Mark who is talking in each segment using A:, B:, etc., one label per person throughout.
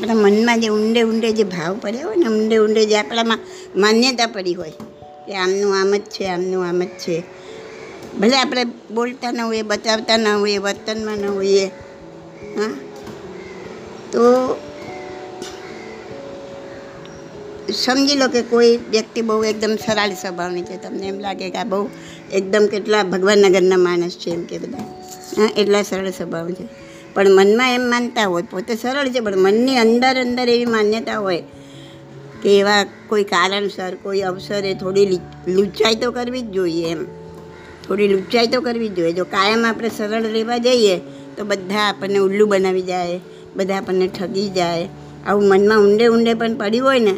A: આપણા મનમાં જે ઊંડે ઊંડે જે ભાવ પડ્યા હોય ને, ઊંડે ઊંડે જે આપણામાં માન્યતા પડી હોય, કે આમનું આમ જ છે, આમનું આમ જ છે. ભલે આપણે બોલતા ન હોઈએ, બતાવતા ન હોઈએ, વર્તનમાં ન હોઈએ, હા. તો સમજી લો કે કોઈ વ્યક્તિ બહુ એકદમ સરળ સ્વભાવની છે. તમને એમ લાગે કે આ બહુ એકદમ કેટલા ભગવાનનગરના માણસ છે એમ કે બધા. હા, એટલા સરળ સ્વભાવ છે. પણ મનમાં એમ માનતા હોય, પોતે સરળ છે, પણ મનની અંદર અંદર એવી માન્યતા હોય કે એવા કોઈ કારણસર, કોઈ અવસરે થોડી લૂંચાઈ તો કરવી જ જોઈએ એમ. થોડી લુચ્ચાઈ તો કરવી જ જોઈએ. જો કાયમ આપણે સરળ રહેવા જઈએ, તો બધા આપણને ઉલ્લુ બનાવી જાય, બધા આપણને ઠગી જાય. આવું મનમાં ઊંડે ઊંડે પણ પડ્યું હોય ને,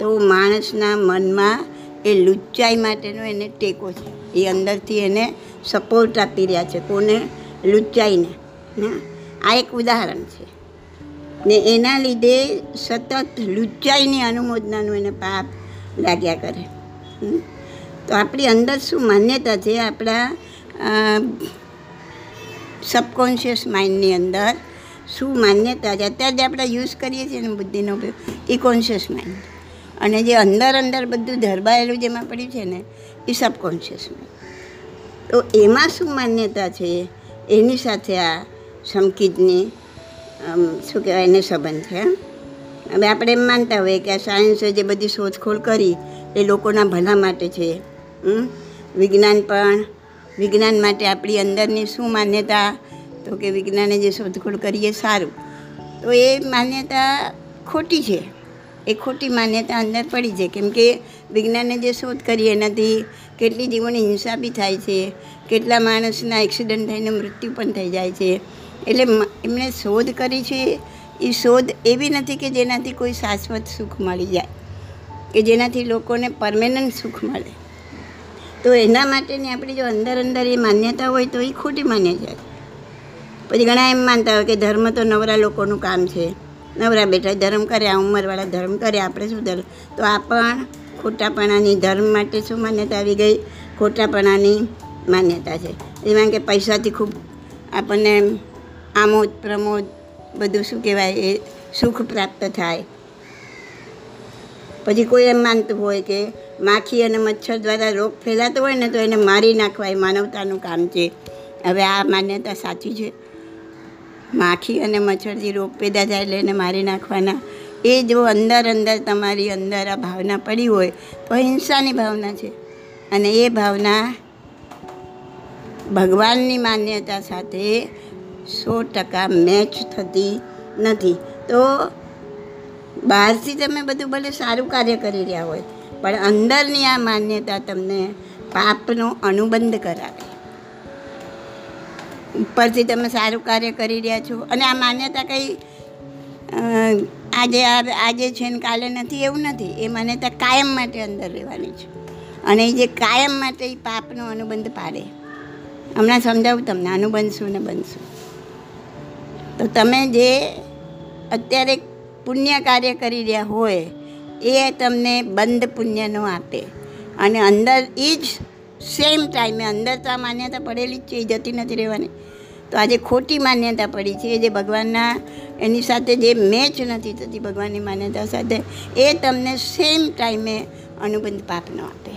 A: તો માણસના મનમાં એ લુચ્ચાઈ માટેનો એને ટેકો છે. એ અંદરથી એને સપોર્ટ આપી રહ્યા છે, કોને? લુચ્ચાઈને. ને? આ એક ઉદાહરણ છે. ને એના લીધે સતત લુચ્ચાઈની અનુમોદનાનું એને પાપ લાગ્યા કરે. તો આપણી અંદર શું માન્યતા છે? આપણા સબકોન્શિયસ માઇન્ડની અંદર શું માન્યતા છે? અત્યારે જે આપણે યુઝ કરીએ છીએ ને બુદ્ધિનો એ કોન્શિયસ માઇન્ડ અને જે અંદર અંદર બધું ધરબાયેલું જેમાં પડ્યું છે ને, એ સબકોન્શિયસ માઇન્ડ તો એમાં શું માન્યતા છે? એની સાથે આ સમકીજની શું કહેવાય, એને સંબંધ છે હવે આપણે એમ માનતા હોઈએ કે આ સાયન્સે જે બધી શોધખોળ કરી, એ લોકોના ભલા માટે છે? વિજ્ઞાન પણ, વિજ્ઞાન માટે આપણી અંદરની શું માન્યતા? તો કે વિજ્ઞાને જે શોધખોળ કરી એ સારું. તો એ માન્યતા ખોટી છે. એ ખોટી માન્યતા અંદર પડી છે. કેમ કે વિજ્ઞાને જે શોધ કરી એનાથી કેટલી જીવોની હિંસા બી થાય છે, કેટલા માણસના એક્સિડન્ટ થઈને મૃત્યુ પણ થઈ જાય છે. એટલે એમણે શોધ કરી છે, એ શોધ એવી નથી કે જેનાથી કોઈ શાશ્વત સુખ મળી જાય, કે જેનાથી લોકોને પરમેનન્ટ સુખ મળે. તો એના માટેની આપણી જો અંદર અંદર એ માન્યતા હોય તો એ ખોટી માન્યતા પછી ઘણા એમ માનતા હોય કે ધર્મ તો નવરા લોકોનું કામ છે. નવરા બેઠા ધર્મ કરે, આ ઉંમરવાળા ધર્મ કરે, આપણે શું ધર્મ? તો આ પણ ખોટાપણાની ધર્મ માટે શું માન્યતા આવી ગઈ? ખોટાપણાની માન્યતા છે. એમાં કે પૈસાથી ખૂબ આપણને આમોદ, પ્રમોદ, બધું શું કહેવાય એ સુખ પ્રાપ્ત થાય. પછી કોઈ એમ માનતું હોય કે માખી અને મચ્છર દ્વારા રોગ ફેલાતો હોય ને તો એને મારી નાખવા એ માનવતાનું કામ છે. હવે આ માન્યતા સાચી છે. માખી અને મચ્છરથી રોગ પેદા થાય એટલે એને મારી નાખવાના, એ જો અંદર અંદર તમારી અંદર આ ભાવના પડી હોય તો હિંસાની ભાવના છે. અને એ ભાવના ભગવાનની માન્યતા સાથે સો ટકા મેચ થતી નથી. તો બહારથી તમે બધું ભલે સારું કાર્ય કરી રહ્યા હોય, પણ અંદરની આ માન્યતા તમને પાપનો અનુબંધ કરાવે. ઉપરથી તમે સારું કાર્ય કરી રહ્યા છો, અને આ માન્યતા કંઈ આજે આજે છે ને કાલે નથી, એવું નથી. એ માન્યતા કાયમ માટે અંદર રહેવાની છે. અને એ જે કાયમ માટે એ પાપનો અનુબંધ પાડે. હમણાં સમજાવું તમને આનું બનશું ને બનશું તો તમે જે અત્યારે પુણ્ય કાર્ય કરી રહ્યા હોય, એ તમને બંધ પુણ્યનો આપે. અને અંદર એ જ સેમ ટાઈમે અંદર તો આ માન્યતા પડેલી જ છે, એ જતી નથી રહેવાની. તો આજે ખોટી માન્યતા પડી છે, જે ભગવાનના એની સાથે જે મેચ નથી થતી ભગવાનની માન્યતા સાથે, એ તમને સેમ ટાઈમે અનુબંધ પાપનો આપે.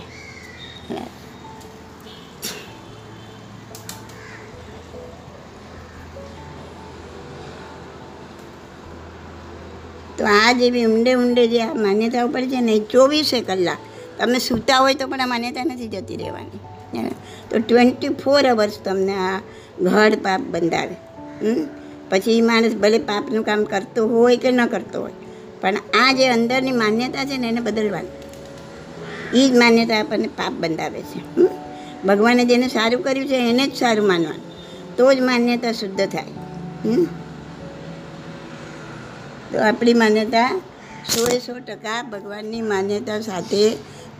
A: તો આ જેવી ઊંડે ઊંડે જે આ માન્યતાઓ પડે છે ને ચોવીસે કલાક. તમે સૂતા હોય તો પણ આ માન્યતા નથી જતી રહેવાની. તો ટ્વેન્ટી ફોર અવર્સ તમને આ ઘડ પાપ બંધાવે? પછી એ માણસ ભલે પાપનું કામ કરતો હોય કે ન કરતો હોય, પણ આ જે અંદરની માન્યતા છે ને એને બદલવાની. એ જ માન્યતા આપણને પાપ બંધાવે છે? ભગવાને જેને સારું કર્યું છે એને જ સારું માનવાનું. તો જ માન્યતા શુદ્ધ થાય. હમ? તો આપણી માન્યતા સોએ સો ટકા ભગવાનની માન્યતા સાથે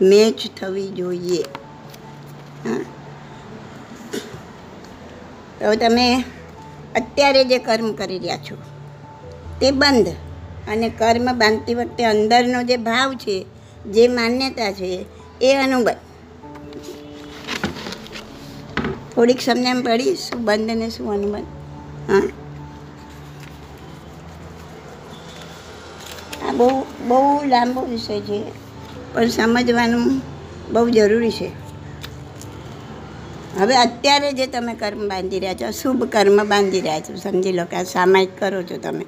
A: મેચ થવી જોઈએ. તો તમે અત્યારે જે કર્મ કરી રહ્યા છો, તે બંધ. અને કર્મ બાંધતી વખતે અંદરનો જે ભાવ છે, જે માન્યતા છે, એ અનુબંધ થોડીક સમજણ પડી, શું બંધ અને શું અનુબંધ હા. બહુ લાંબો વિષય છે, પણ સમજવાનું બહુ જરૂરી છે. હવે અત્યારે જે તમે કર્મ બાંધી રહ્યા છો શુભ કર્મ બાંધી રહ્યા છો, સમજી લો કે આ સામાયિક કરો છો તમે,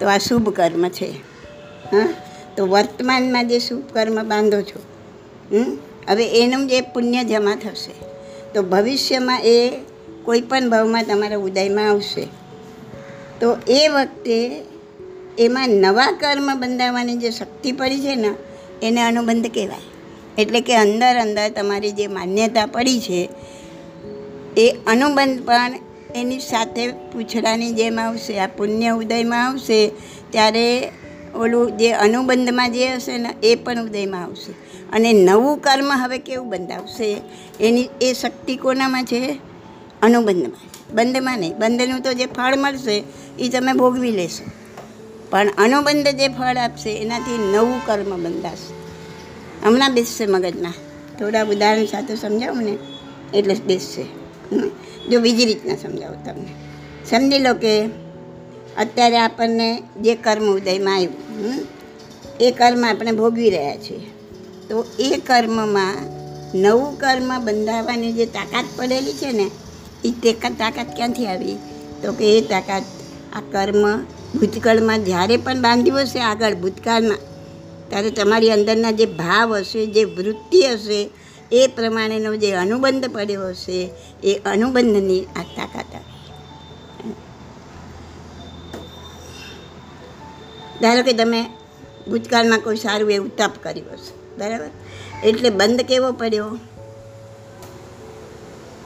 A: તો આ શુભ કર્મ છે. હા? તો વર્તમાનમાં જે શુભ કર્મ બાંધો છો? હવે એનું જે પુણ્ય જમા થશે. તો ભવિષ્યમાં એ કોઈ પણ ભાવમાં તમારા ઉદયમાં આવશે. તો એ વખતે એમાં નવા કર્મ બંધાવવાની જે શક્તિ પડી છે ને, એને અનુબંધ કહેવાય. એટલે કે અંદર અંદર તમારી જે માન્યતા પડી છે, એ અનુબંધ પણ એની સાથે પૂછડાની જેમ આવશે, આ પુણ્ય ઉદયમાં આવશે, ત્યારે ઓલું જે અનુબંધમાં જે હશે ને, એ પણ ઉદયમાં આવશે. અને નવું કર્મ હવે કેવું બંધાવશે, એની, એ શક્તિ કોનામાં છે? અનુબંધમાં. બંધમાં નહીં. બંધનું તો જે ફળ મળશે, એ તમે ભોગવી લેશો. પણ અનુબંધ જે ફળ આપશે, એનાથી નવું કર્મ બંધાશે. હમણાં બેસશે મગજમાં થોડા ઉદાહરણ સાથે સમજાવું ને, એટલે બેસશે. જો બીજી રીતના સમજાવું તમને. સમજી લો કે અત્યારે આપણને જે કર્મ ઉદયમાં આવ્યું એ કર્મ આપણે ભોગવી રહ્યા છીએ. તો એ કર્મમાં નવું કર્મ બંધાવવાની જે તાકાત પડેલી છે ને એ તે તાકાત ક્યાંથી આવી? તો કે એ તાકાત આ કર્મ ભૂતકાળમાં જ્યારે પણ બાંધ્યું હશે આગળ ભૂતકાળમાં, ત્યારે તમારી અંદરના જે ભાવ હશે, જે વૃત્તિ હશે, એ પ્રમાણેનો જે અનુબંધ પડ્યો હશે, એ અનુબંધની આ તાકાત ધારો કે તમે ભૂતકાળમાં કોઈ સારું એવું તપ કર્યું હશે, બરાબર? એટલે બંધ કેવો પડ્યો?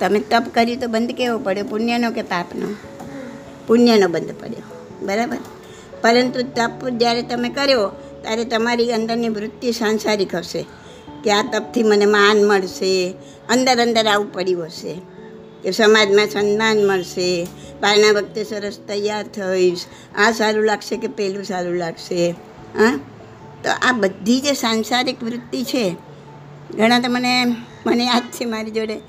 A: તમે તપ કર્યું તો બંધ કેવો પડ્યો? પુણ્યનો કે પાપનો? પુણ્યનો બંધ પડ્યો. બરાબર? પરંતુ તપ જ્યારે તમે કર્યો, ત્યારે તમારી અંદરની વૃત્તિ સાંસારિક હશે. કે આ તપથી મને માન મળશે, અંદર અંદર આવું પડ્યું હશે. કે સમાજમાં સન્માન મળશે બારના વખતે સરસ તૈયાર થઈશ, આ સારું લાગશે કે પેલું સારું લાગશે? હા? તો આ બધી જે સાંસારિક વૃત્તિ છે, ઘણા તો મને મને યાદ છે મારી જોડે.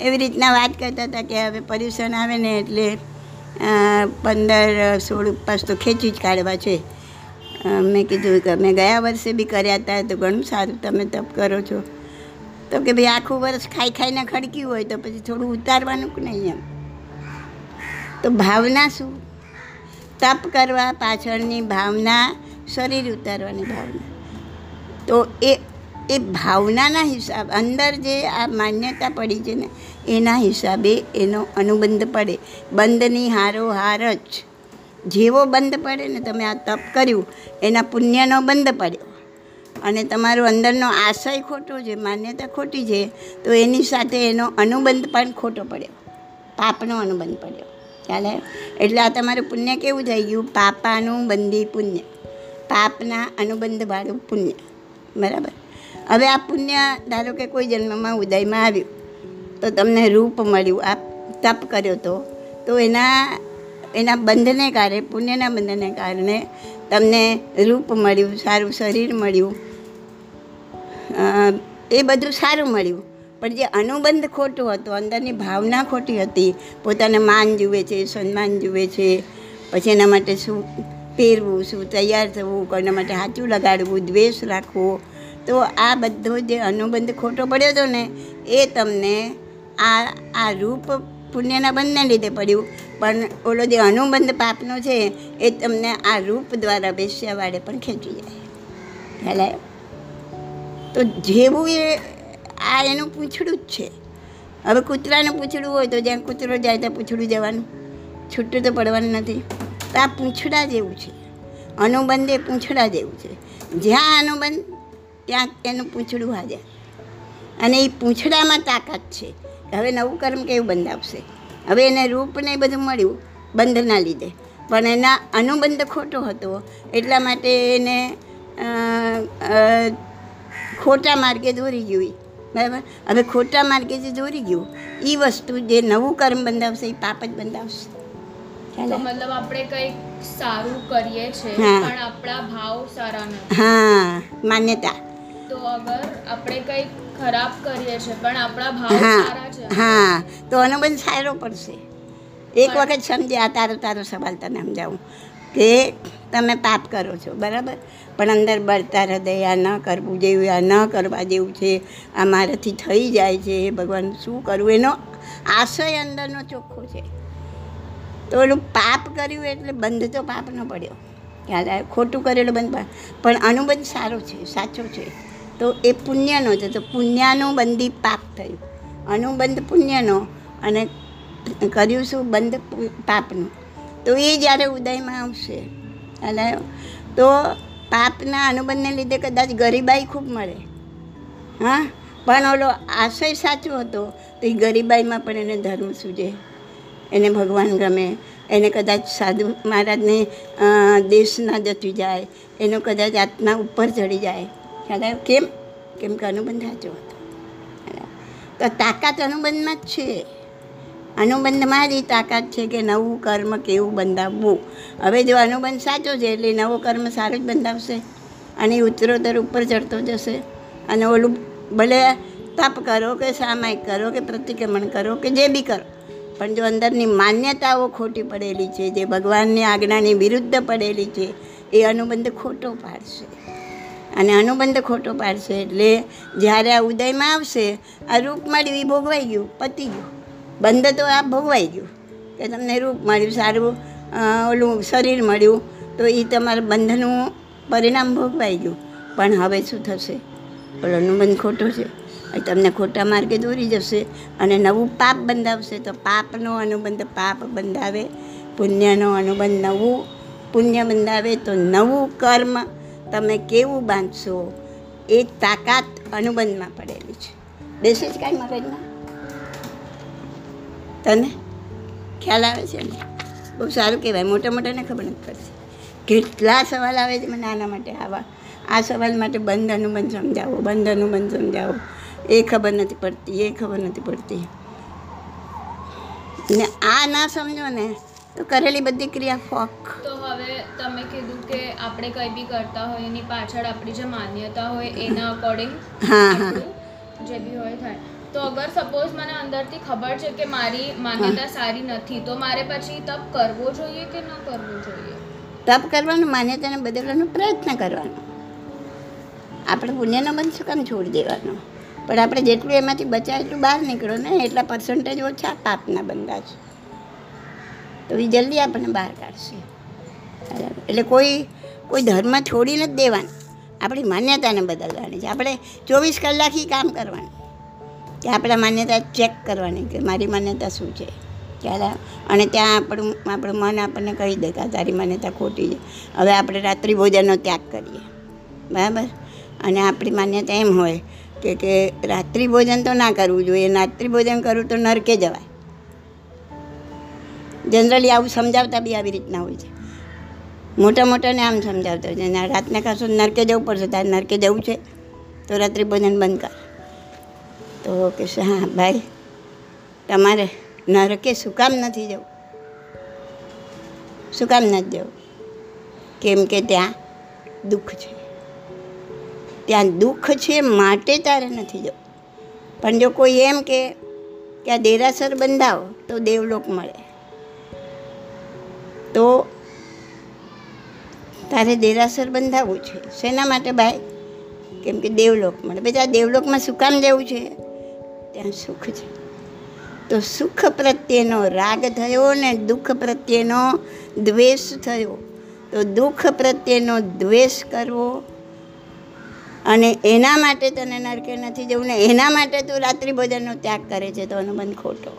A: એવી રીતના વાત કરતા હતા કે હવે પર્યુષણ આવે ને એટલે પંદર સોળ ઉપવાસ તો ખેંચી જ કાઢવા છે. મેં કીધું કે મેં ગયા વર્ષે બી કર્યા હતા તો ઘણું સારું તમે તપ કરો છો. તો કે ભાઈ આખું વર્ષ ખાઈ ખાઈને ખડક્યું હોય તો પછી થોડું ઉતારવાનું કે નહીં એમ? તો ભાવના શું? તપ કરવા પાછળની ભાવના, શરીર ઉતારવાની ભાવના. તો એ એ ભાવનાના હિસાબ, અંદર જે આ માન્યતા પડી છે ને એના હિસાબે એનો અનુબંધ પડે. બંધની હારો હાર જ. જેવો બંધ પડે ને તમે આ તપ કર્યું, એના પુણ્યનો બંધ પડ્યો. અને તમારો અંદરનો આશય ખોટો છે, માન્યતા ખોટી છે, તો એની સાથે એનો અનુબંધ પણ ખોટો પડ્યો. પાપનો અનુબંધ પડ્યો. ચાલે એટલે આ તમારું પુણ્ય કેવું થઈ ગયું? પાપાનું બંધી પુણ્ય. પાપના અનુબંધવાળું પુણ્ય. બરાબર? હવે આ પુણ્ય ધારો કે કોઈ જન્મમાં ઉદયમાં આવ્યું. તો તમને રૂપ મળ્યું. આપ તપ કર્યો તો. તો એના એના બંધને કારણે, પુણ્યના બંધને કારણે તમને રૂપ મળ્યું, સારું શરીર મળ્યું. એ બધું સારું મળ્યું. પણ જે અનુબંધ ખોટો હતો, અંદરની ભાવના ખોટી હતી, પોતાને માન જુએ છે, સન્માન જુએ છે, પછી એના માટે શું પહેરવું, શું તૈયાર થવું, કોઈના માટે સાચું લગાડવું, દ્વેષ રાખવો. તો આ બધો જે અનુબંધ ખોટો પડ્યો હતો ને, એ તમને આ આ રૂપ પુણ્યના બંધને લીધે પડ્યું. પણ ઓલો જે અનુબંધ પાપનો છે, એ તમને આ રૂપ દ્વારા બેસ્યાવાળે પણ ખેંચી જાય. ખ્યાલ તો જેવું એ, આ એનું પૂંછડું જ છે. હવે કૂતરાનું પૂછડું હોય તો જ્યાં કૂતરો જાય ત્યાં પૂંછડું જવાનું. છૂટું તો પડવાનું નથી. તો આ પૂંછડા જેવું છે. અનુબંધ એ પૂંછડા જેવું છે. જ્યાં અનુબંધ, ત્યાં એનું પૂંછડું હાજર. અને એ પૂંછડામાં તાકાત છે. હવે નવું કર્મ કેવું બંધાવશે હવે એને રૂપ ને એ બધું મળ્યું બંધના લીધે પણ એના અનુબંધ ખોટો હતો એટલા માટે એને ખોટા માર્ગે દોરી ગયું. બરાબર હવે ખોટા માર્ગે જે દોરી ગયું એ વસ્તુ જે નવું કર્મ બંધાવશે એ પાપ જ બંધાવશે?
B: મતલબ આપણે કંઈક સારું કરીએ
A: છીએ.
B: પણ આપણા ભાવ સારા નથી
A: હા માન્યતા
B: તો અગર આપણે કંઈક ખરાબ કરીએ છીએ પણ આપણા ભાવ
A: હા
B: સારા છે.
A: હા તો અનુબંધ સારો પડશે. એક વખત સમજ્યા તારો તારો સવાલ તને સમજાવું કે તમે પાપ કરો છો બરાબર? પણ અંદર બળતા હૃદય આ ન કરવું જેવું આ ન કરવા જેવું છે આ મારાથી થઈ જાય છે ભગવાન શું કરવું? એનો આશય અંદરનો ચોખ્ખો છે. તો એનું પાપ કર્યું એટલે બંધ તો પાપ ન પડ્યો. ખ્યાલ આવે ખોટું કરેલું બંધ પણ અનુબંધ સારો છે સાચો છે. તો એ પુણ્યનો છે. તો પુણ્યનું બંદી પાપ થયું. અનુબંધ પુણ્યનો અને કર્યું શું? બંધ પાપનું. તો એ જ્યારે ઉદયમાં આવશે અને તો પાપના અનુબંધને લીધે કદાચ ગરીબાઈ ખૂબ મળે. હા? પણ ઓલો આશય સાચો હતો, તો એ ગરીબાઈમાં પણ એને ધર્મ સૂજે. એને ભગવાન ગમે. એને કદાચ સાધુ મહારાજને દેશના જતી જાય. એનો કદાચ આત્મા ઉપર ચડી જાય. ખ્યાલ કેમ? કેમ કે અનુબંધ સાચો હતો. તો તાકાત અનુબંધમાં જ છે. અનુબંધમાં જ એ તાકાત છે કે નવું કર્મ કેવું બંધાવવું. હવે જો અનુબંધ સાચો છે એટલે નવો કર્મ સારો જ બંધાવશે અને ઉત્તરોત્તર ઉપર ચડતો જશે. અને ઓલું ભલે તપ કરો કે સામાયિક કરો કે પ્રતિક્રમણ કરો કે જે બી કરો. પણ જો અંદરની માન્યતાઓ ખોટી પડેલી છે, જે ભગવાનની આજ્ઞાની વિરુદ્ધ પડેલી છે, એ અનુબંધ ખોટો પાડશે. અને અનુબંધ ખોટો પાડશે એટલે જ્યારે આ ઉદયમાં આવશે, આ રૂપ મળ્યું એ ભોગવાઈ ગયું, પતી ગયું. બંધ તો આ ભોગવાઈ ગયું કે તમને રૂપ મળ્યું, સારું ઓલું શરીર મળ્યું, તો એ તમારા બંધનું પરિણામ ભોગવાઈ ગયું. પણ હવે શું થશે? ઓલો અનુબંધ ખોટો છે. એ તમને ખોટા માર્ગે દોરી જશે અને નવું પાપ બંધાવશે. તો પાપનો અનુબંધ પાપ બંધાવે, પુણ્યનો અનુબંધ નવું પુણ્ય બંધાવે, તો નવું કર્મ તમે કેવું બાંધશો એ તાકાત અનુબંધમાં પડેલી છે. બેસે જ કાંઈ મગજમાં? તને? ખ્યાલ આવે છે ને બહુ સારું કહેવાય, મોટા મોટાને ખબર નથી પડતી. કેટલા સવાલ આવે છે મને આના માટે આવા. આ સવાલ માટે બંધ અનુબંધ સમજાવો, બંધ અનુબંધ સમજાવો. એ ખબર નથી પડતી, એ ખબર નથી પડતી. ને આ ના સમજો ને, તો કરેલી બધી ક્રિયા ફોક.
B: હવે તમે કીધું કે આપણે કંઈ બી કરતા હોય એની પાછળ આપણી જે માન્યતા હોય એના અકોર્ડિંગ
A: હા
B: જે બી હોય થાય. તો અગર સપોઝ મને અંદરથી ખબર છે કે મારી માન્યતા સારી નથી તો મારે પછી તપ કરવો જોઈએ કે ન કરવો જોઈએ?
A: તપ કરવાનું માન્યતાને બદલવાનો પ્રયત્ન કરવાનો. આપણે પુણ્યનો બંધ કામ છોડી દેવાનો? પણ આપણે જેટલું એમાંથી બચાય એટલું બહાર નીકળો ને એટલા પર્સન્ટેજ ઓછા પાપના બંધા છે. તો એ જલ્દી આપણને બહાર કાઢશે. એટલે કોઈ કોઈ ધર્મ છોડી નથી દેવાનો. આપણી માન્યતાને બદલવાની છે. આપણે ચોવીસ કલાક કામ કરવાનું. કે આપણા માન્યતા ચેક કરવાની કે મારી માન્યતા શું છે? ત્યારે અને ત્યાં આપણું આપણું મન આપણને કહી દે કે તારી માન્યતા ખોટી છે. હવે આપણે રાત્રિ ભોજનનો ત્યાગ કરીએ. બરાબર? અને આપણી માન્યતા એમ હોય કે કે રાત્રિ ભોજન તો ના કરવું જોઈએ. રાત્રિ ભોજન કરવું તો નરકે જવાય. જનરલી આવું સમજાવતા બી આવી રીતના હોય છે. મોટા મોટાને આમ સમજાવતો છે. અને રાતને કાશું નરકે જવું પડશે તારે નરકે જવું છે. તો રાત્રિ ભોજન બંધ કર. તો કે હા ભાઈ, તમારે નરકે શું કામ નથી જવું? શું કામ નથી જવું? કેમ કે ત્યાં દુઃખ છે. ત્યાં દુઃખ છે માટે તારે નથી જવું. પણ જો કોઈ એમ કે આ દેરાસર બંધાવો, તો દેવલોક મળે. તો તારે દેરાસર બંધાવવું છે. શેના માટે ભાઈ? કેમ કે દેવલોક મળે. બધા દેવલોકમાં શું કામ જવું છે? ત્યાં સુખ છે. તો સુખ પ્રત્યેનો રાગ થયો ને દુઃખ પ્રત્યેનો દ્વેષ થયો. તો દુઃખ પ્રત્યેનો દ્વેષ કરવો અને એના માટે તને નરકે નથી જવું ને એના માટે તું રાત્રિ ભોજનનો ત્યાગ કરે છે તો અનુબંધ ખોટો.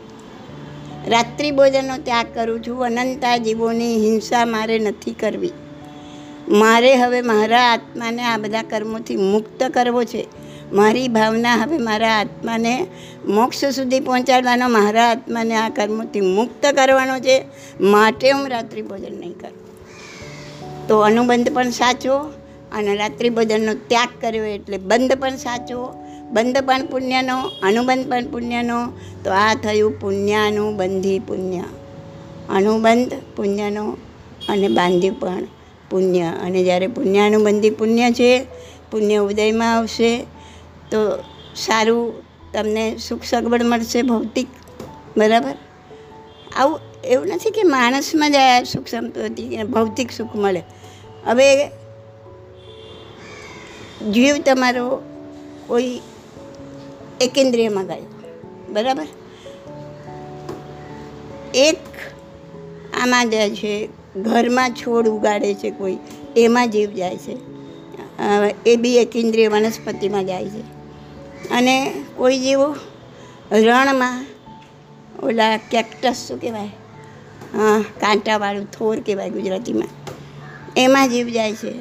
A: રાત્રિ ભોજનનો ત્યાગ કરું છું, અનંતા જીવોની હિંસા મારે નથી કરવી. મારે હવે મારા આત્માને આ બધા કર્મોથી મુક્ત કરવો છે. મારી ભાવના હવે મારા આત્માને મોક્ષ સુધી પહોંચાડવાનો, મારા આત્માને આ કર્મોથી મુક્ત કરવાનો છે. માટે હું રાત્રિ ભોજન નહીં કરું. તો અનુબંધ પણ સાચો અને રાત્રિ ભોજનનો ત્યાગ કર્યો એટલે બંધ પણ સાચો, બંધ પણ પુણ્યનો, અનુબંધ પણ પુણ્યનો. તો આ થયું પુણ્યાનુબંધી પુણ્ય. અનુબંધ, પુણ્યનો અને બાંધ્યું પણ પુણ્ય. અને જ્યારે પુણ્યાનુબંધી પુણ્ય છે, પુણ્ય ઉદયમાં આવશે, તો સારું તમને સુખ સગવડ મળશે ભૌતિક, બરાબર? આવું, એવું નથી કે માણસમાં જ આ સુખ સંપત્તિ ભૌતિક સુખ મળે. હવે જીવ તમારો કોઈ એકેન્દ્રિયમાં ગયો બરાબર? એક આમાં જાય છે ઘરમાં છોડ ઉગાડે છે કોઈ, એમાં જીવ જાય છે. એ બી એકેન્દ્રિય વનસ્પતિમાં જાય છે. અને કોઈ જેવો રણમાં, ઓલા કેક્ટસ શું કહેવાય? કાંટાવાળું થોર કહેવાય ગુજરાતીમાં. એમાં જીવ જાય છે.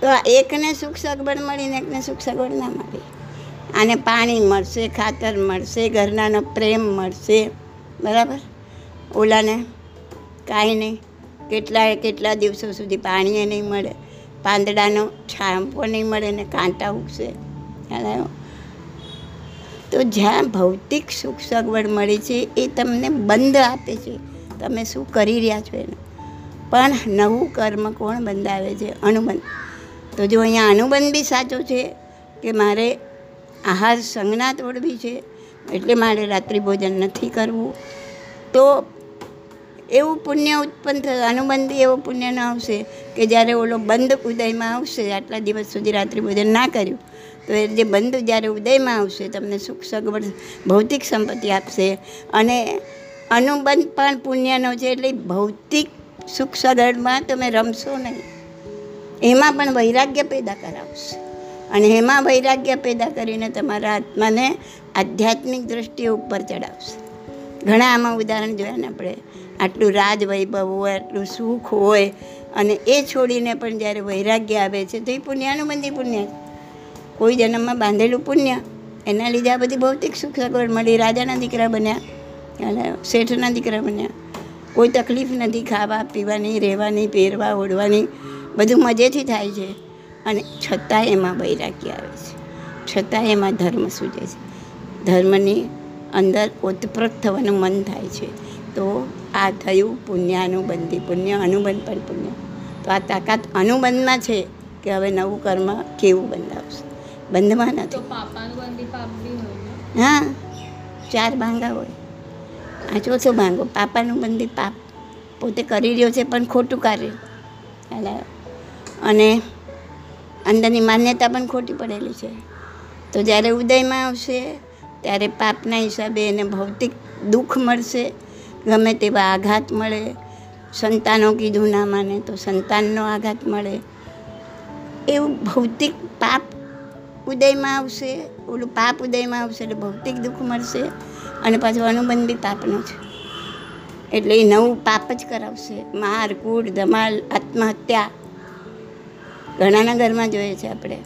A: તો એકને સુખ સગવડ મળીને એકને સુખ સગવડ ના મળી. આને પાણી મળશે, ખાતર મળશે, ઘરનાનો પ્રેમ મળશે. બરાબર? ઓલાને કાંઈ નહીં. કેટલા કેટલા દિવસો સુધી પાણી નહીં મળે. પાંદડાનો છાંપો નહીં મળે ને કાંટા ઉગશે. તો જ્યાં ભૌતિક સુખ સગવડ મળે છે એ તમને બંધ આપે છે. તમે શું કરી રહ્યા છો એનું? પણ નવું કર્મ કોણ બંધાવે છે? અનુબંધ. તો જો અહીંયા અનુબંધ બી સાચો છે કે મારે આહાર સંજ્ઞા તોડવી છે, એટલે મારે રાત્રિ ભોજન નથી કરવું, તો એવું પુણ્ય ઉત્પન્ન થશે અનુબંધ એવો પુણ્ય ન આવશે કે જ્યારે ઓલો બંધ ઉદયમાં આવશે, આટલા દિવસ સુધી રાત્રિ ભોજન ના કર્યું, તો એ જે બંધ જ્યારે ઉદયમાં આવશે, તમને સુખ સગવડ, ભૌતિક સંપત્તિ આપશે. અને અનુબંધ પણ પુણ્યનો છે, એટલે ભૌતિક સુખ સગવડમાં તમે રમશો નહીં. એમાં પણ વૈરાગ્ય પેદા કરાવશે. અને એમાં વૈરાગ્ય પેદા કરીને તમારા આત્માને આધ્યાત્મિક દ્રષ્ટિએ ઉપર ચડાવશે. ઘણા આમાં ઉદાહરણ જોયા ને આપણે. આટલું રાજવૈભવ હોય, આટલું સુખ હોય, અને એ છોડીને પણ જ્યારે વૈરાગ્ય આવે છે, તો એ પુણ્યાનું મંદિર પુણ્ય. કોઈ જન્મમાં બાંધેલું પુણ્ય, એના લીધે આ બધી ભૌતિક સુખ સગવડ મળી. રાજાના દીકરા બન્યા, અને શેઠના દીકરા બન્યા. કોઈ તકલીફ નથી, ખાવા, પીવાની, રહેવાની, પહેરવા, ઓઢવાની બધું મજેથી થાય છે. અને છતાં એમાં વૈરાગ્ય આવે છે. છતાં એમાં ધર્મ સૂજે છે. ધર્મની અંદર ઓતપ્રોત થવાનું મન થાય છે. તો આ થયું પુણ્યાનુબંધી. પુણ્ય અનુબંધ પણ પુણ્ય. તો આ તાકાત અનુબંધમાં છે કે હવે નવું કર્મ કેવું બંધાવશે? બંધમાં નથી. હા ચાર ભાંગા હોય. આ ચોથો ભાંગો. પાપાનું બંધી પાપ પોતે કરી રહ્યો છે પણ ખોટું કાર્ય. એટલે અને અંદરની માન્યતા પણ ખોટી પડેલી છે. તો જ્યારે ઉદયમાં આવશે ત્યારે પાપના હિસાબે એને ભૌતિક દુઃખ મળશે. ગમે તેવા આઘાત મળે. સંતાનો કીધું ના માને તો સંતાનનો આઘાત મળે. એવું ભૌતિક પાપ ઉદયમાં આવશે. ઓલું પાપ ઉદયમાં આવશે એટલે ભૌતિક દુઃખ મળશે અને પાછું અનુબંધ બી પાપનો છે. એટલે એ નવું પાપ જ કરાવશે. માર કૂટ ધમાલ, આત્મહત્યા ઘણાના ઘરમાં જોઈએ છે આપણે.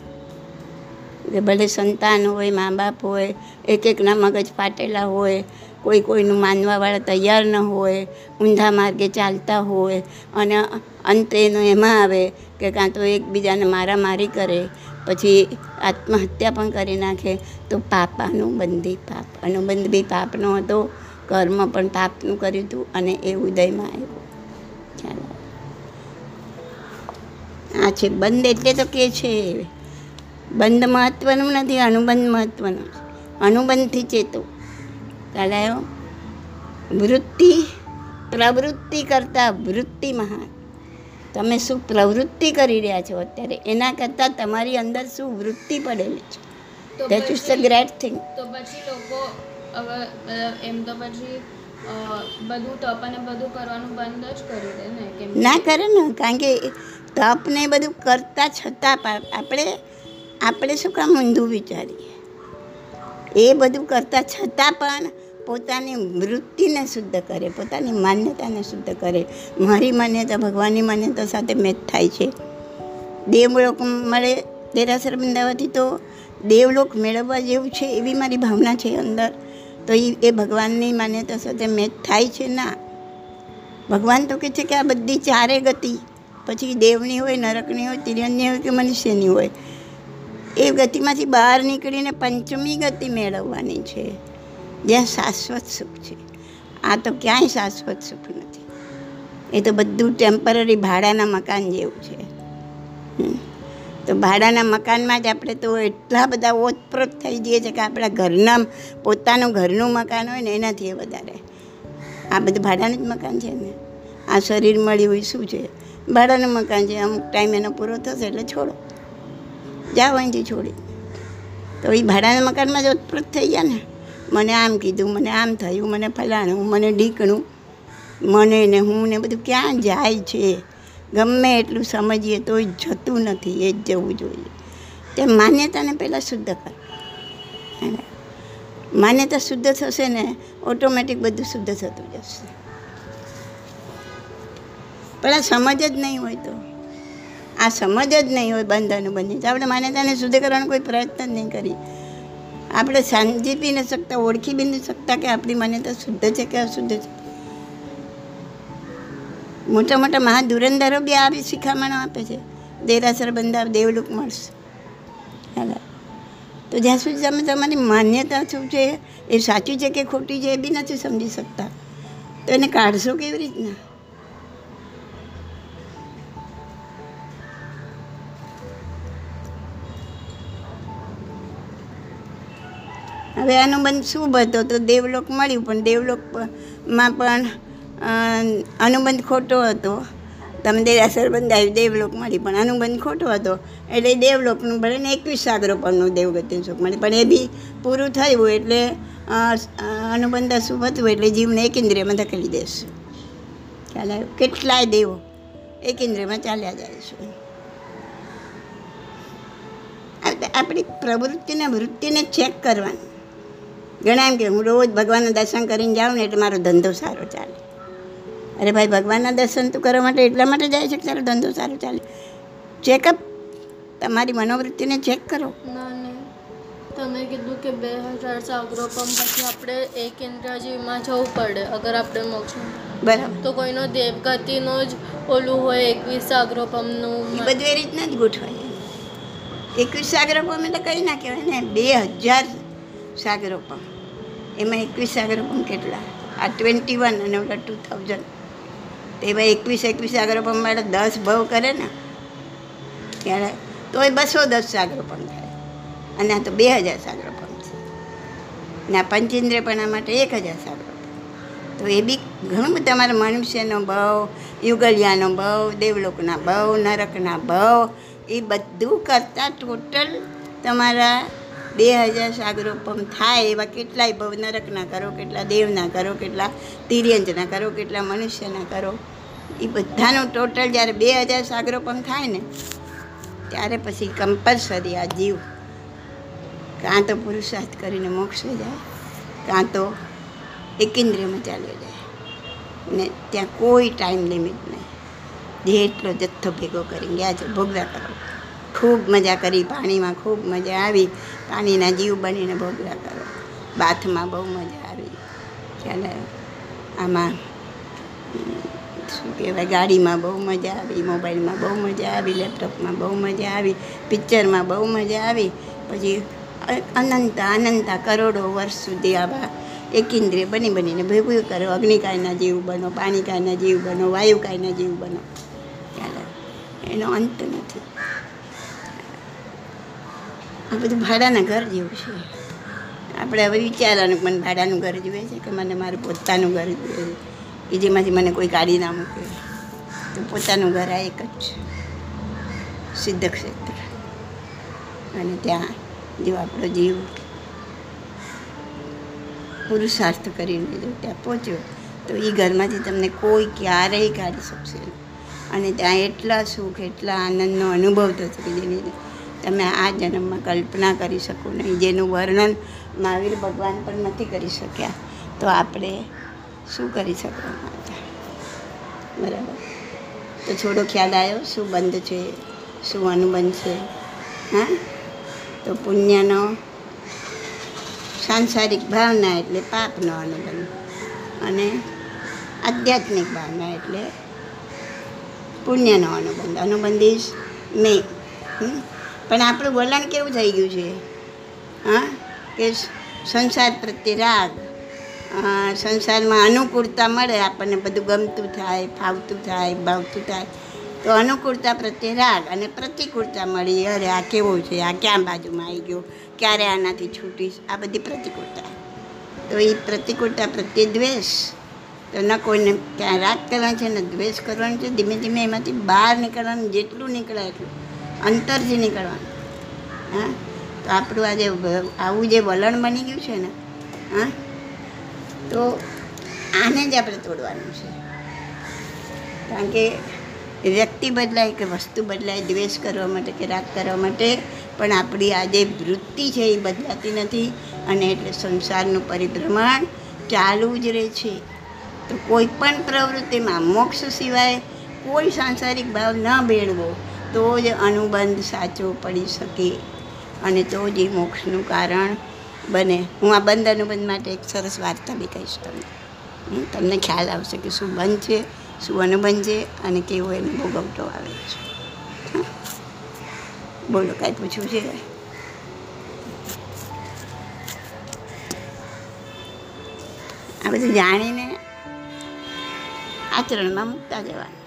A: કે ભલે સંતાન હોય, મા બાપ હોય એક એકના મગજ ફાટેલા હોય કોઈ કોઈનું માનવાવાળા તૈયાર ન હોય, ઊંધા માર્ગે ચાલતા હોય અને અંતે એનું એમાં આવે કે કાં તો એકબીજાને મારામારી કરે, પછી આત્મહત્યા પણ કરી નાખે, તો પાપાનું બંધી પાપ. અનુબંધ બી પાપનો હતો, કર્મ પણ પાપનું કર્યું હતું અને એ ઉદયમાં આવ્યું. ચાલો. આ છે બંધ એટલે તો કે છે. બંધ મહત્વનું નથી, અનુબંધ મહત્વનું અનુબંધથી ચેતો આવ્યો વૃત્તિ પ્રવૃત્તિ કરતાં વૃત્તિ મહાન તમે શું પ્રવૃત્તિ કરી રહ્યા છો અત્યારે એના કરતાં તમારી અંદર શું વૃત્તિ પડેલી છે that is the great thing
B: તો પછી લોકો એમ તો પછી બધું તપ અને બધું કરવાનું બંધ જ કરી દે ને
A: ના કરે ને કારણ કે તપને બધું કરતાં છતાં પણ આપણે આપણે શું કામ ઊંધું વિચારીએ એ બધું કરતાં છતાં પણ પોતાની વૃત્તિને શુદ્ધ કરે, પોતાની માન્યતાને શુદ્ધ કરે. મારી માન્યતા ભગવાનની માન્યતા સાથે મેચ થાય છે. દેવલોક મળે દેરાસર બંધાવાથી તો દેવલોક મેળવવા જેવું છે એવી મારી ભાવના છે અંદર. તો એ એ ભગવાનની માન્યતા સાથે મેચ થાય છે ના? ભગવાન તો કહે છે કે આ બધી ચારે ગતિ, પછી દેવની હોય, નરકની હોય, તિર્યનની હોય કે મનુષ્યની હોય, એ ગતિમાંથી બહાર નીકળીને પંચમી ગતિ મેળવવાની છે. જ્યાં શાશ્વત સુખ છે. આ તો ક્યાંય શાશ્વત સુખ નથી. એ તો બધું ટેમ્પરરી ભાડાના મકાન જેવું છે. તો ભાડાના મકાનમાં જ આપણે તો એટલા બધા ઓતપ્રોત થઈ જઈએ છીએ કે આપણા ઘરના પોતાનું ઘરનું મકાન હોય ને એનાથી એ વધારે. આ બધું ભાડાનું જ મકાન છે ને. આ શરીર મળ્યું હોય શું છે? ભાડાનું મકાન છે. અમુક ટાઈમ એનો પૂરો થશે એટલે છોડો. જાઓ અહીંથી છોડી. તો એ ભાડાના મકાનમાં જ ઓતપ્રોત થઈ ગયા ને. મને આમ કીધું, મને આમ થયું, મને ફલાણું, મને ઢીકણું, મને ને હું ને બધું ક્યાં જાય છે? ગમે એટલું સમજીએ તોય જતું નથી, એ જ જવું જોઈએ. તે માન્યતાને પહેલાં શુદ્ધ કર. માન્યતા શુદ્ધ થશે ને ઓટોમેટિક બધું શુદ્ધ થતું જશે. આ સમજ જ નહીં હોય તો. આ સમજ જ નહીં હોય બંધનું બની તો આપણે માન્યતાને શુદ્ધ કરવાનો કોઈ પ્રયત્ન જ નહીં કરી આપણે સમજી બી ન શકતા, ઓળખી બી ન શકતા કે આપણી માન્યતા શુદ્ધ છે કે અશુદ્ધ છે. મોટા મોટા મહાધુરંધરો બી આવી શિખામણો આપે છે. દેરાસર બંધાવ, દેવલુક મળશે. હાલો. તો જ્યાં સુધી તમે તમારી માન્યતા શું છે એ સાચી છે કે ખોટી છે એ બી નથી સમજી શકતા. તો એને કાઢશો કેવી રીતના? હવે અનુબંધ બંધ શુભ હતો તો દેવલોક મળ્યું, પણ દેવલોકમાં પણ અનુબંધ ખોટો હતો. તમે દેરાસર બંધાયું દેવલોક મળી, પણ અનુબંધ ખોટો હતો. એટલે દેવલોકનું ભલે ને એકવીસ સાગરો પરનું દેવગતિનું સુખ મળે, પણ એ બી પૂરું થયું એટલે અનુબંધ અશુભ હતું, એટલે જીવને એક ઇન્દ્રિયમાં ધકેલી દેશું. ખ્યાલ આવ્યો? કેટલાય દેવો એક ઇન્દ્રિયમાં ચાલ્યા જાય છે. આપણી પ્રવૃત્તિને વૃત્તિને ચેક કરવાની. ઘણા એમ કે હું રોજ ભગવાનના દર્શન કરીને જાઉં ને એટલે મારો ધંધો સારો ચાલે. અરે ભાઈ ભગવાનના દર્શન તું કરવા માટે એટલા માટે જાય છે કે તારો ધંધો સારો ચાલે? ચેકઅપ તમારી મનોવૃત્તિને ચેક કરો.
C: તમે કીધું કે બે હજાર સાગરો પણ પછી આપણે એક ઇન્દ્રજીમાં જવું પડે અગર આપણે મોક્ષ
A: બરાબર.
C: તો કોઈનો દેવગતિનો જ ઓલું હોય એકવીસ સાગરો પંપનું
A: બધું એ રીતના જ ગોઠવાય એકવીસ સાગરોપમ એટલે કંઈ ના કહેવાય ને બે હજાર સાગરોપમ એમાં એકવીસ સાગરોપમ કેટલા? આ ટ્વેન્ટી વન અને ઓલા ટુ થાઉઝન્ડ તો એમાં એકવીસ એકવીસ સાગરોપમ માટે દસ ભાવ કરે ને, ત્યારે તો એ બસો દસ સાગરોપમ થાય અને આ તો બે હજાર સાગરોપમ છે. અને આ પંચેન્દ્રિયપણા માટે એક હજાર સાગરોપમ તો એ બી ઘણું બધું તમારા મનુષ્યનો ભાવ યુગલિયાનો ભાવ દેવલોકના ભાવ નરકના ભાવ એ બધું કરતાં ટોટલ તમારા બે હજાર સાગરોપમ થાય એવા કેટલાય ભવ નરકના કરો, કેટલા દેવના કરો, કેટલા તિર્યંજના કરો, કેટલા મનુષ્યના કરો. એ બધાનું ટોટલ જ્યારે બે હજાર સાગરોપમ થાય ને, ત્યારે પછી કમ્પલસરી આ જીવ. કાં તો પુરુષાર્થ કરીને મોક્ષે જાય, કાં તો એકેન્દ્રિયમાં ચાલ્યો જાય. ને ત્યાં કોઈ ટાઈમ લિમિટ નહીં. જેટલો જથ્થો ભેગો કરી ગયા છે, ભોગવ્યા કરો. ખૂબ મજા કરી, પાણીમાં ખૂબ મજા આવી. પાણીના જીવ બનીને ભોગવ્યા કરો. બાથમાં બહુ મજા આવી. ચાલે, આમાં શું કહેવાય, ગાડીમાં બહુ મજા આવી, મોબાઈલમાં બહુ મજા આવી, લેપટોપમાં બહુ મજા આવી, પિક્ચરમાં બહુ મજા આવી. પછી અનંત અનંત, કરોડો વર્ષ સુધી આવા એકેન્દ્રિય બની બનીને ભેગું કરો. અગ્નિકાયના જીવ બનો પાણીકાયના જીવ બનો વાયુકાયના જીવ બનો. ચાલે, એનો અંત નથી. આ બધું ભાડાના ઘર જેવું છે. આપણે હવે વિચારવાનું મને ભાડાનું ઘર જોઈએ છે કે મને મારું પોતાનું ઘર જોઈએ છે. કે જેમાંથી મને કોઈ કાઢી ના મૂકે. તો પોતાનું ઘર આ એક જ છે. સિદ્ધ ક્ષેત્ર. અને ત્યાં જો આપણો જીવ પુરુષાર્થ કરીને જો ત્યાં પહોંચ્યો, તો એ ઘરમાંથી તમને કોઈ ક્યારેય કાઢી શકશે અને ત્યાં એટલા સુખ, એટલા આનંદનો અનુભવ થશે કે જેની તમે આ જન્મમાં કલ્પના કરી શકો નહીં. જેનું વર્ણન મહાવીર ભગવાન પણ નથી કરી શક્યા. તો આપણે શું કરી શકો બરાબર. તો થોડો ખ્યાલ આવ્યો, શું બંધ છે? શું અનુબંધ છે? હા? તો પુણ્યનો સાંસારિક ભાવના એટલે પાપનો અનુબંધ અને આધ્યાત્મિક ભાવના એટલે પુણ્યનો અનુબંધ. અનુબંધ ઇઝ મેં? પણ આપણું વલણ કેવું થઈ ગયું છે? હા? કે સંસાર પ્રત્યે રાગ. સંસારમાં અનુકૂળતા મળે, આપણને બધું ગમતું થાય, ફાવતું થાય, ભાવતું થાય. તો અનુકૂળતા પ્રત્યે રાગ અને પ્રતિકૂળતા મળી. અરે, આ કેવો છે? આ ક્યાં બાજુમાં આવી ગયો? ક્યારે આનાથી છૂટીશ આ બધી પ્રતિકૂળતા. તો એ પ્રતિકૂળતા પ્રત્યે દ્વેષ. તો ન કોઈને ક્યાં રાગ કરવાનું છે, ને દ્વેષ કરવાનું છે, ધીમે ધીમે એમાંથી બહાર નીકળવાનું, જેટલું નીકળે એટલું. અંતરથી નીકળવાનું. હા? તો આપણું આજે આવું જે વલણ બની ગયું છે ને, હા? તો આને જ આપણે તોડવાનું છે. કારણ કે વ્યક્તિ બદલાય કે વસ્તુ બદલાય, દ્વેષ કરવા માટે કે રાગ કરવા માટે, પણ આપણી આ જે વૃત્તિ છે એ બદલાતી નથી અને એટલે સંસારનું પરિભ્રમણ ચાલુ જ રહે છે. તો કોઈ પણ પ્રવૃત્તિમાં મોક્ષ સિવાય કોઈ સાંસારિક ભાવ ન ભેળવો. તો જ અનુબંધ સાચો પડી શકે અને તો જ એ મોક્ષનું કારણ બને. હું આ બંધ અનુબંધ માટે એક સરસ વાર્તા બી કહીશ તમને. હું તમને ખ્યાલ આવશે કે શું બંધ છે, શું અનુબંધ છે અને કેવો એનો ભોગવટો આવે છે. બોલો, કાંઈ પૂછવું છે? આ બધું જાણીને આચરણમાં મૂકતા જવાનું.